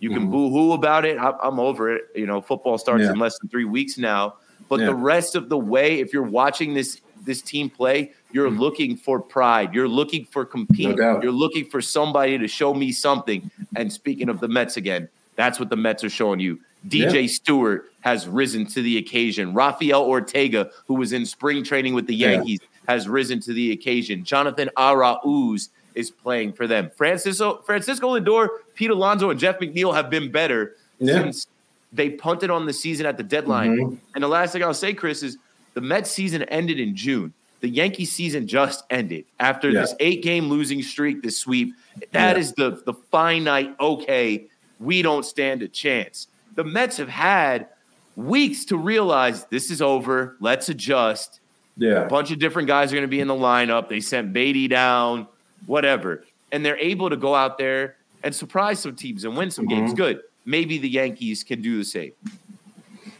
You can mm-hmm. boo hoo about it. I'm over it. You know, football starts yeah. in less than three weeks now. But yeah. the rest of the way, if you're watching this this team play, you're mm-hmm. looking for pride. You're looking for compete. No you're looking for somebody to show me something. And speaking of the Mets again, that's what the Mets are showing you. DJ yeah. Stewart has risen to the occasion. Rafael Ortega, who was in spring training with the Yankees, has risen to the occasion. Jonathan Arauz is playing for them. Francisco Francisco Lindor, Pete Alonso, and Jeff McNeil have been better yeah. since they punted on the season at the deadline. Mm-hmm. And the last thing I'll say, Chris, is the Mets season ended in June. The Yankee season just ended after yeah. this eight game losing streak, this sweep. That yeah. is the the finite. Okay, we don't stand a chance. The Mets have had weeks to realize this is over. Let's adjust. Yeah, a bunch of different guys are going to be in the lineup. They sent Baty down, whatever, and they're able to go out there and surprise some teams and win some mm-hmm. games. Good. Maybe the Yankees can do the same.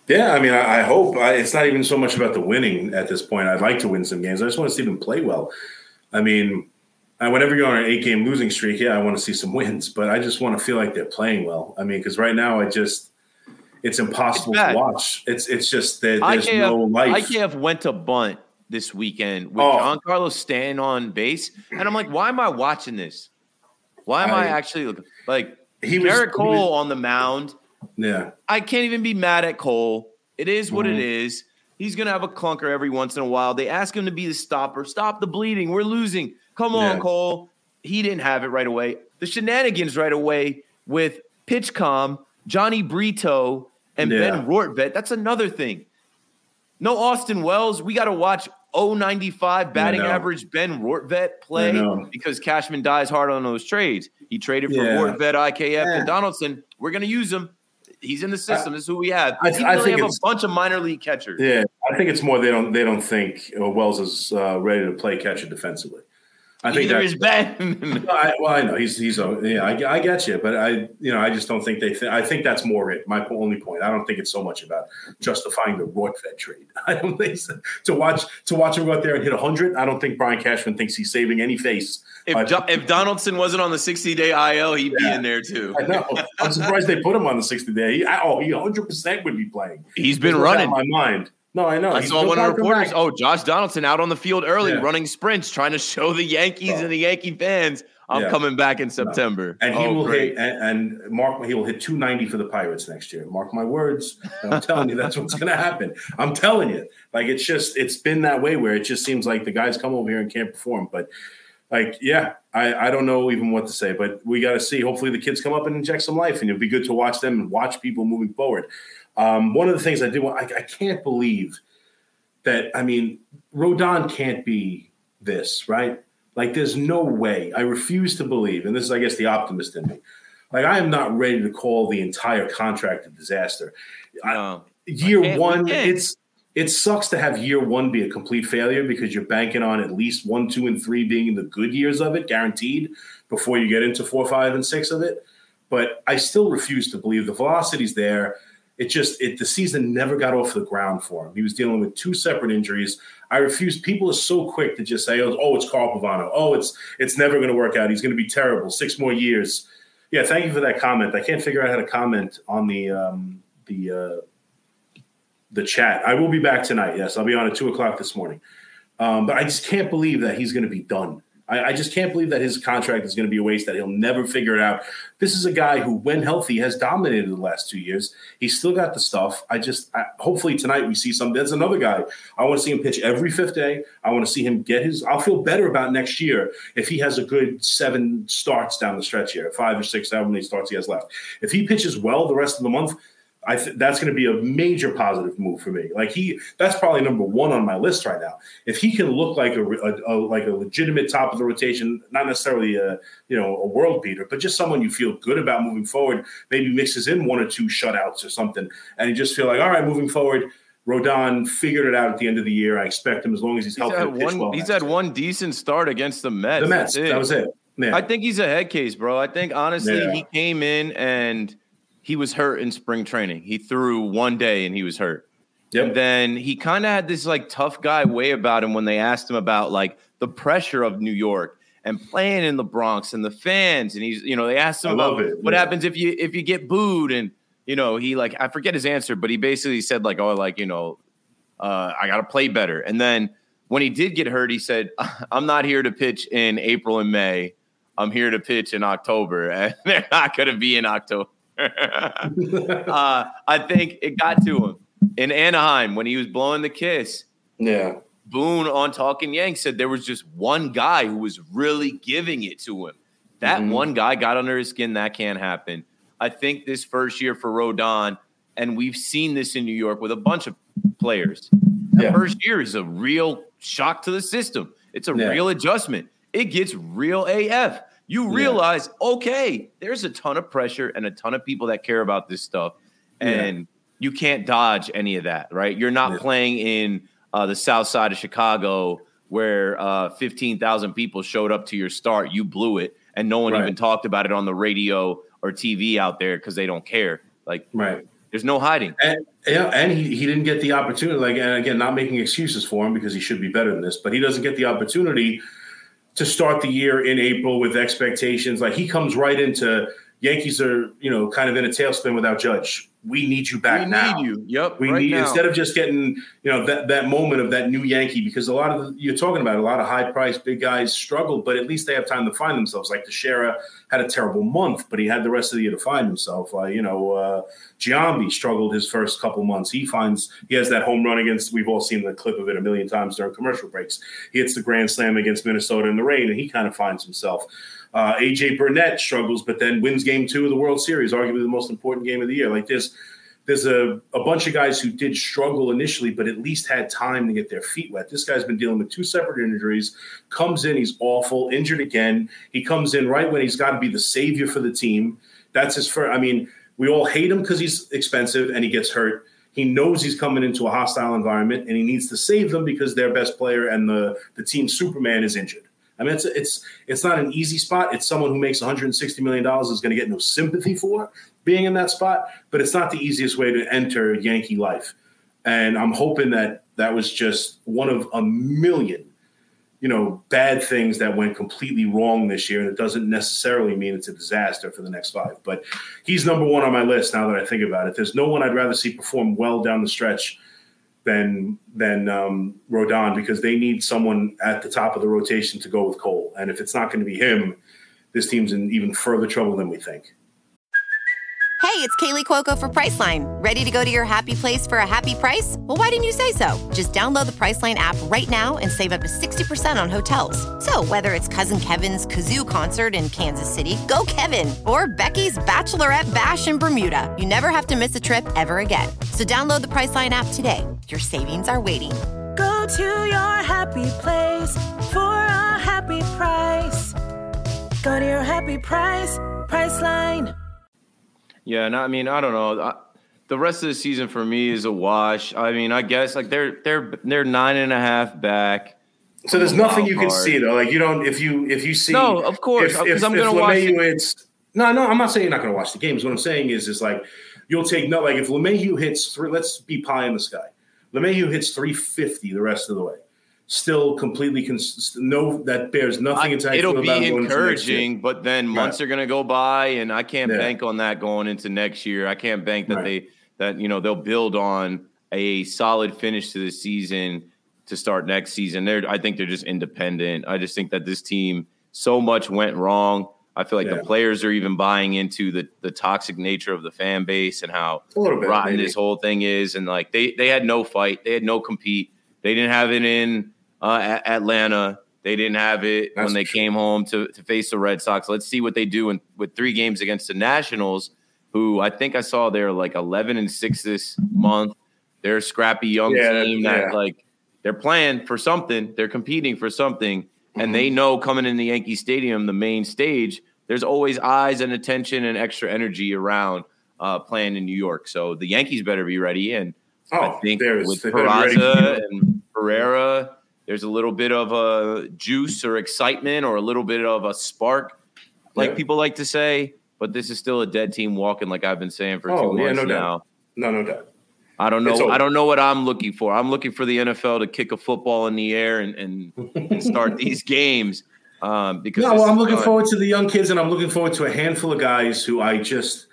Yeah, I mean, I, I hope I, it's not even so much about the winning at this point. I'd like to win some games. I just want to see them play well. I mean, whenever you're on an eight game losing streak, yeah, I want to see some wins, but I just want to feel like they're playing well. I mean, because right now, I just it's impossible it's to watch. It's it's just that there's IKF, no life. IKF went to bunt this weekend with oh. Giancarlo Stanton on base, and I'm like, why am I watching this? Why am I, I actually like? He Gerrit Cole he was, on the mound yeah. I can't even be mad at Cole. It is what mm-hmm. it is. He's going to have a clunker every once in a while. They ask him to be the stopper. Stop the bleeding. We're losing. Come on, yeah. Cole. He didn't have it right away. The shenanigans right away with PitchCom, Jhony Brito, and yeah. Ben Rortvedt. That's another thing. No Austin Wells. We got to watch 095 batting average Ben Rortvedt play because Cashman dies hard on those trades. He traded for yeah. Rortvedt, IKF, yeah. and Donaldson. We're going to use him. He's in the system. I, this is who we have. I, I really think have a bunch of minor league catchers. Yeah, I think it's more they don't they don't think Wells is uh, ready to play catcher defensively. I think Either is Ben. I, well, I know he's he's a, yeah. I, I get you, but I you know I just don't think they. Th- I think that's more it. My only point. I don't think it's so much about justifying the Rortvedt trade. I don't think so. to watch to watch him go out there and hit hundred. I don't think Brian Cashman thinks he's saving any face. If uh, Do- if Donaldson wasn't on the sixty day IL, he'd yeah, be in there too. I know. I'm surprised they put him on the sixty day. He, oh, he hundred percent would be playing. He's been running. my mind. No, I know. I saw one of the reporters. Oh, Josh Donaldson out on the field early, yeah. running sprints, trying to show the Yankees oh. and the Yankee fans, I'm yeah. coming back in September. No. And he oh, will great. hit and, and, Mark he will hit 290 for the Pirates next year. Mark my words. I'm telling you, that's what's going to happen. I'm telling you. Like it's just it's been that way where it just seems like the guys come over here and can't perform, but. Like, yeah, I, I don't know even what to say, but we got to see. Hopefully, the kids come up and inject some life, and it'll be good to watch them and watch people moving forward. Um, one of the things I do want, I, I can't believe that, I mean, Rodon can't be this, right? Like, there's no way. I refuse to believe, and this is, I guess, the optimist in me. Like, I am not ready to call the entire contract a disaster. No. I, year one, it's it sucks to have year one be a complete failure because you're banking on at least one, two, and three being the good years of it, guaranteed, before you get into four, five, and six of it. But I still refuse to believe the velocity's there it just it the season never got off the ground for him. He was dealing with two separate injuries. I refuse. People are so quick to just say, "Oh, it's Carl Pavano. Oh, it's it's never going to work out. He's going to be terrible. Six more years." Yeah, thank you for that comment. I can't figure out how to comment on the um, the uh, the chat. I will be back tonight. Yes, I'll be on at two o'clock this morning. Um, but I just can't believe that he's going to be done. I, I just can't believe that his contract is going to be a waste, that he'll never figure it out. This is a guy who, when healthy, has dominated the last two years. He's still got the stuff. I just, I, hopefully tonight we see some. That's another guy. I want to see him pitch every fifth day. I want to see him get his. I'll feel better about next year if he has a good seven starts down the stretch here, five or six, however many starts he has left. If he pitches well the rest of the month, I th- that's going to be a major positive move for me. Like he, that's probably number one on my list right now. If he can look like a, a, a, like a legitimate top of the rotation, not necessarily a you know a world beater, but just someone you feel good about moving forward. Maybe mixes in one or two shutouts or something, and you just feel like, all right, moving forward. Rodon figured it out at the end of the year. I expect him as long as he's, he's healthy. Had one, well he's had one decent start against the Mets. The Mets. That was it. Yeah. I think he's a head case, bro. I think honestly, yeah. he came in and he was hurt in spring training. He threw one day and he was hurt. Yep. And then he kind of had this like tough guy way about him when they asked him about like the pressure of New York and playing in the Bronx and the fans. And he's, you know, they asked him I about what yeah. happens if you if you get booed and you know, he like I forget his answer, but he basically said like, oh, like, you know, uh, I gotta play better. And then when he did get hurt, he said, I'm not here to pitch in April and May. I'm here to pitch in October. And they're not gonna be in October. uh, I think it got to him in Anaheim when he was blowing the kiss. Yeah. Boone on Talking Yank said there was just one guy who was really giving it to him. That mm-hmm. one guy got under his skin. That can't happen. I think this first year for Rodon, and we've seen this in New York with a bunch of players. The yeah. first year is a real shock to the system. It's a yeah. real adjustment. It gets real AF you realize, yeah. okay, there's a ton of pressure and a ton of people that care about this stuff, and yeah. you can't dodge any of that, right? You're not yeah. playing in uh, the South Side of Chicago where uh, 15,000 people showed up to your start. You blew it, and no one right. even talked about it on the radio or TV out there because they don't care. Like, right. There's no hiding. And, yeah, and he, he didn't get the opportunity. Like, and again, not making excuses for him because he should be better than this, but he doesn't get the opportunity to start the year in April with expectations. Like he comes right into Yankees are, you know, kind of in a tailspin without Judge we need you back we now. We need you. Yep. We right need now. instead of just getting you know that that moment of that new Yankee because a lot of the, you're talking about a lot of high priced big guys struggle, but at least they have time to find themselves. Like Teixeira had a terrible month, but he had the rest of the year to find himself. Uh, you know, uh, Giambi struggled his first couple months. He finds he has that home run against. We've all seen the clip of it a million times during commercial breaks. He hits the grand slam against Minnesota in the rain, and he kind of finds himself. Uh, AJ Burnett struggles, but then wins game two of the World Series, arguably the most important game of the year. Like there's there's a, a bunch of guys who did struggle initially, but at least had time to get their feet wet. This guy's been dealing with two separate injuries, comes in, he's awful, injured again. He comes in right when he's got to be the savior for the team. That's his first. I mean, we all hate him because he's expensive and he gets hurt. He knows he's coming into a hostile environment and he needs to save them because their best player and the, the team Superman is injured. I mean, it's it's it's not an easy spot. It's someone who makes 160 million dollars is going to get no sympathy for being in that spot, but it's not the easiest way to enter Yankee life. And I'm hoping that that was just one of a million, you know, bad things that went completely wrong this year. And it doesn't necessarily mean it's a disaster for the next five. But he's number one on my list now that I think about it. There's no one I'd rather see perform well down the stretch than than um, Rodon because they need someone at the top of the rotation to go with Cole. And if it's not going to be him, this team's in even further trouble than we think. Hey, it's Kaley Cuoco for Priceline. Ready to go to your happy place for a happy price? Well, why didn't you say so? Just download the Priceline app right now and save up to 60% on hotels. So, whether it's Cousin Kevin's Kazoo concert in Kansas City, go Kevin, or Becky's Bachelorette Bash in Bermuda, you never have to miss a trip ever again. So, download the Priceline app today. Your savings are waiting. Go to your happy place for a happy price. Go to your happy price, Priceline. Yeah, and I mean, I don't know. I, the rest of the season for me is a wash. I mean, I guess like they're they're they're nine and a half back. So there's nothing you can see though. Like you don't if you if you see no, of course, because uh, I'm gonna watch. it. Hits, no, no, I'm not saying you're not gonna watch the games. What I'm saying is, is like you'll take no. Like if LeMahieu hits three, let's be pie in the sky. LeMahieu hits 350 the rest of the way still completely cons- no that bears nothing I, it'll be encouraging but then months right. are going to go by and i can't yeah. bank on that going into next year i can't bank that right. they that you know they'll build on a solid finish to the season to start next season. They're I think they're just independent. I just think that this team so much went wrong. I feel like yeah. the players are even buying into the the toxic nature of the fan base and how bit, rotten maybe. this whole thing is. And like they they had no fight, they had no compete. They didn't have it in uh, Atlanta. They didn't have it That's when they true. came home to, to face the Red Sox. Let's see what they do in, with three games against the Nationals, who I think I saw they're like 11 and 6 this month. They're a scrappy young yeah, team that yeah. like they're playing for something, they're competing for something, mm-hmm. and they know coming in the Yankee Stadium, the main stage, there's always eyes and attention and extra energy around uh, playing in New York. So the Yankees better be ready. And oh, I think with Peraza and Pereira, there's a little bit of a juice or excitement or a little bit of a spark, like yeah. people like to say. But this is still a dead team walking, like I've been saying for oh, two yeah, months no now. Doubt. No, no doubt. I don't know. I don't know what I'm looking for. I'm looking for the NFL to kick a football in the air and, and, and start these games. Um, because no, well, I'm looking forward to the young kids, and I'm looking forward to a handful of guys who I just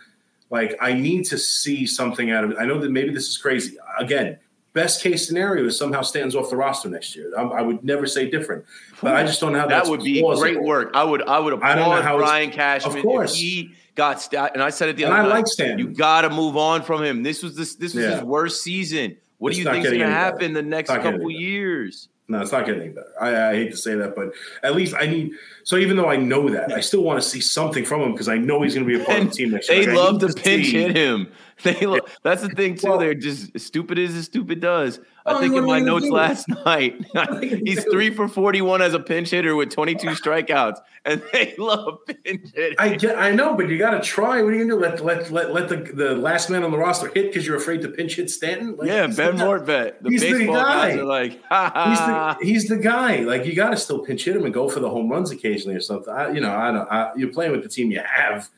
like. I need to see something out of it. I know that maybe this is crazy. Again, best case scenario is somehow stands off the roster next year. I'm, i would never say different, but I just don't know how that would be plausible. great work. I would I would applaud I don't know how Brian Cashman. Of course, he got st- and I said it the and other I night. like Stan. You got to move on from him. This was this this was yeah. his worst season. What it's do you think is going to happen the next couple years? No, it's not getting any better. I, I, hate to say that, but at least I need. So even though I know that, I still want to see something from him because I know he's going to be a part of the team next year. They like, love to pinch hit him. They lo- that's the thing too. Well, They're just stupid as stupid does. I think in my notes last night, he's three for forty-one as a pinch hitter with twenty-two strikeouts, and they love pinch hitting. I get, I know, but you got to try. What are you gonna do? Let let let, let the, the last man on the roster hit because you're afraid to pinch hit Stanton? Like, yeah, Ben Mortvet. The he's baseball the guy. guys are like, ha, ha. He's, the, he's the guy. Like you got to still pinch hit him and go for the home runs occasionally or something. I, you know, I don't. I, you're playing with the team you have.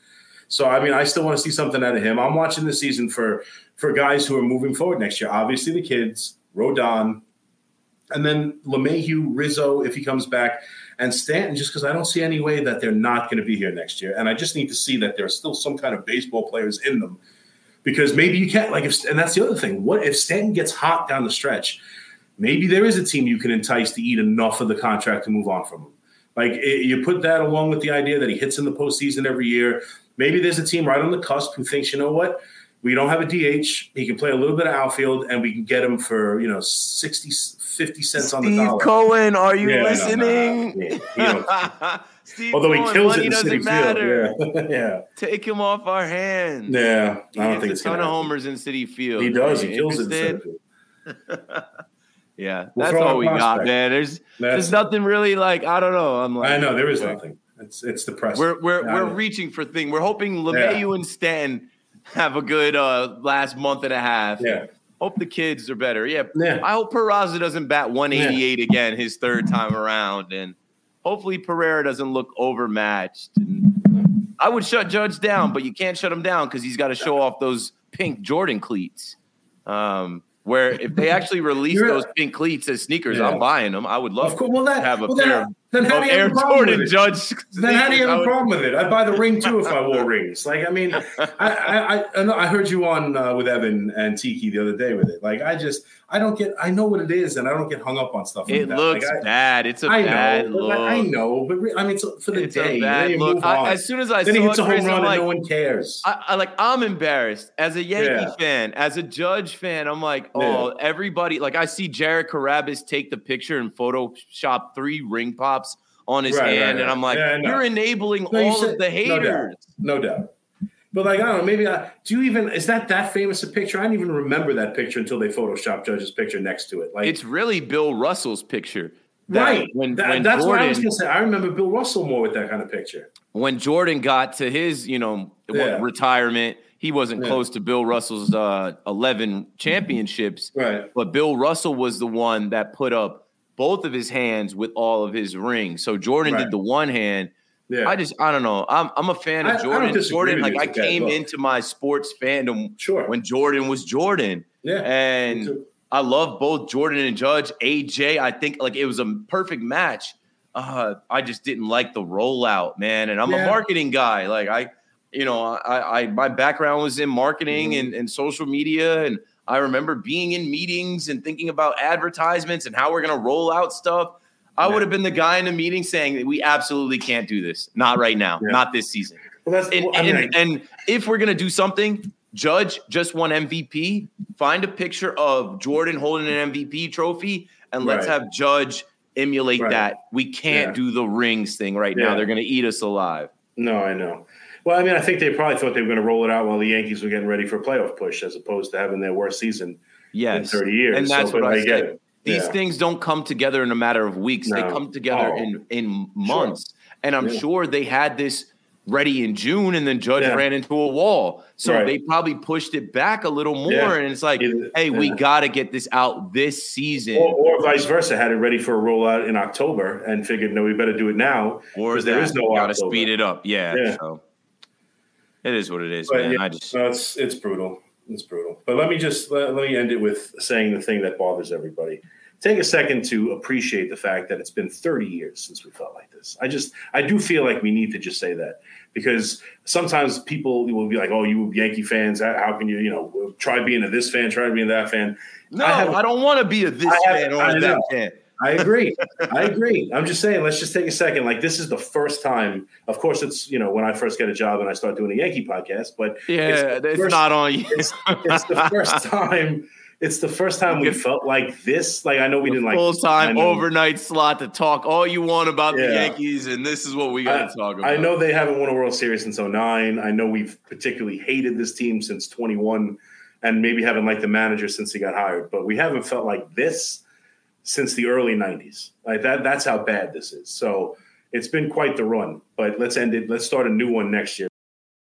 So I mean, I still want to see something out of him. I'm watching the season for for guys who are moving forward next year. Obviously, the kids, Rodon, and then LeMahieu, Rizzo, if he comes back, and Stanton, just because I don't see any way that they're not going to be here next year. And I just need to see that there's still some kind of baseball players in them. Because maybe you can't, like, if, and that's the other thing. What if Stanton gets hot down the stretch? Maybe there is a team you can entice to eat enough of the contract to move on from him. Like, it, you put that along with the idea that he hits in the postseason every year. Maybe there's a team right on the cusp who thinks, you know what? We don't have a DH. He can play a little bit of outfield, and we can get him for, you know, 60, 50 cents Steve on the dollar. Cohen, are you yeah, listening? No, no, no. Steve Although Cohen, he kills it in Citi matter. Field. Yeah. yeah. Take him off our hands. Yeah. I don't think it's a ton of homers in Citi Field. He does. He kills it yeah. We'll that's all we got, man. There's that's, there's nothing really like I don't know. I'm like I know there is nothing. It's it's depressing. We're we're we're reaching for thing. We're hoping LeMahieu yeah. and Stanton have a good uh, last month and a half. Yeah. Hope the kids are better. Yeah. yeah. I hope Peraza doesn't bat 188 yeah. again his third time around. And hopefully Pereira doesn't look overmatched. And I would shut Judge down, but you can't shut him down because he's got to show off those pink Jordan cleats. Um, where if they actually release those pink cleats as sneakers, yeah. I'm buying them. I would love of course, well, that, to have a well, pair that, then how do you Air Jordan Judge. Then how do you have a problem with it? I'd buy the ring too if I wore rings. Like I mean, I I, I, I heard you on uh, with Evan and Tiki the other day with it. Like I just I don't get. I know what it is, and I don't get hung up on stuff. Like it that. looks like, I, bad. It's a I bad know, look. I know, but re- I mean, it's for the it's day. A bad look. I, as soon as I then saw he hits it, a home run, like, and no one cares. I, I, like. I'm embarrassed as a Yankee yeah. fan, as a Judge fan. I'm like, oh, yeah. everybody. Like I see Jared Carrabis take the picture and Photoshop three ring pops on his right, hand, right, right. and I'm like, yeah, no. you're enabling no, all you said, of the haters. No doubt. No doubt. But like I don't know, maybe I do you even is that that famous a picture? I don't even remember that picture until they photoshopped Judge's picture next to it. Like it's really Bill Russell's picture. That, right. When, that, when that's Jordan, what I was gonna say. I remember Bill Russell more with that kind of picture. When Jordan got to his, you know, yeah. retirement, he wasn't yeah. close to Bill Russell's uh, eleven championships. Right. But Bill Russell was the one that put up both of his hands with all of his rings. So Jordan right. did the one hand yeah. I just I don't know. I'm I'm a fan of Jordan. I Jordan, like I came into my sports fandom sure. when Jordan was Jordan. Yeah. And I love both Jordan and Judge. AJ, I think like it was a perfect match. Uh, I just didn't like the rollout, man. And I'm yeah. a marketing guy. Like I you know, I, I my background was in marketing mm-hmm. and, and social media, and I remember being in meetings and thinking about advertisements and how we're going to roll out stuff. I yeah. would have been the guy in the meeting saying that we absolutely can't do this. Not right now. Yeah. Not this season. Well, and, well, I mean, and, and if we're going to do something, Judge just won MVP. Find a picture of Jordan holding an MVP trophy and let's right. have Judge emulate right. that. We can't yeah. do the rings thing right now. They're going to eat us alive. No, I know. Well, I mean, I think they probably thought they were going to roll it out while the Yankees were getting ready for a playoff push, as opposed to having their worst season yes. in 30 years. And that's so, what I, I said. These yeah. things don't come together in a matter of weeks. No. They come together oh. in in months. Sure. And I'm sure they had this ready in June, and then Judge yeah. ran into a wall. So right. they probably pushed it back a little more. Yeah. And it's like, hey, yeah. we got to get this out this season. Or, or, vice versa, had it ready for a rollout in October and figured, no, we better do it now. Or there is no got to speed it up. Yeah. So it is what it is, but man. I just no, it's it's brutal. It's brutal. But let me just let, let me end it with saying the thing that bothers everybody take a second to appreciate the fact that it's been 30 years since we felt like this. I just, I do feel like we need to just say that because sometimes people will be like, "Oh, you Yankee fans, how can you, you know, try being a this fan, try being that fan?" No, I, I don't want to be a this fan or a that fan. I agree. I agree. I'm just saying, let's just take a second. Like, this is the first time, of course, it's, you know, when I first get a job and I start doing a Yankee podcast, but yeah, it's, it's first, not on you. it's, it's the first time it's the first time we felt like this. Like I know we didn't like full time overnight slot to talk all you want about yeah. the Yankees, and this is what we got to talk about. I know they haven't won a World Series since 09. I know we've particularly hated this team since 21, and maybe haven't liked the manager since he got hired. But we haven't felt like this since the early 90s. Like that. That's how bad this is. So it's been quite the run. But let's end it. Let's start a new one next year.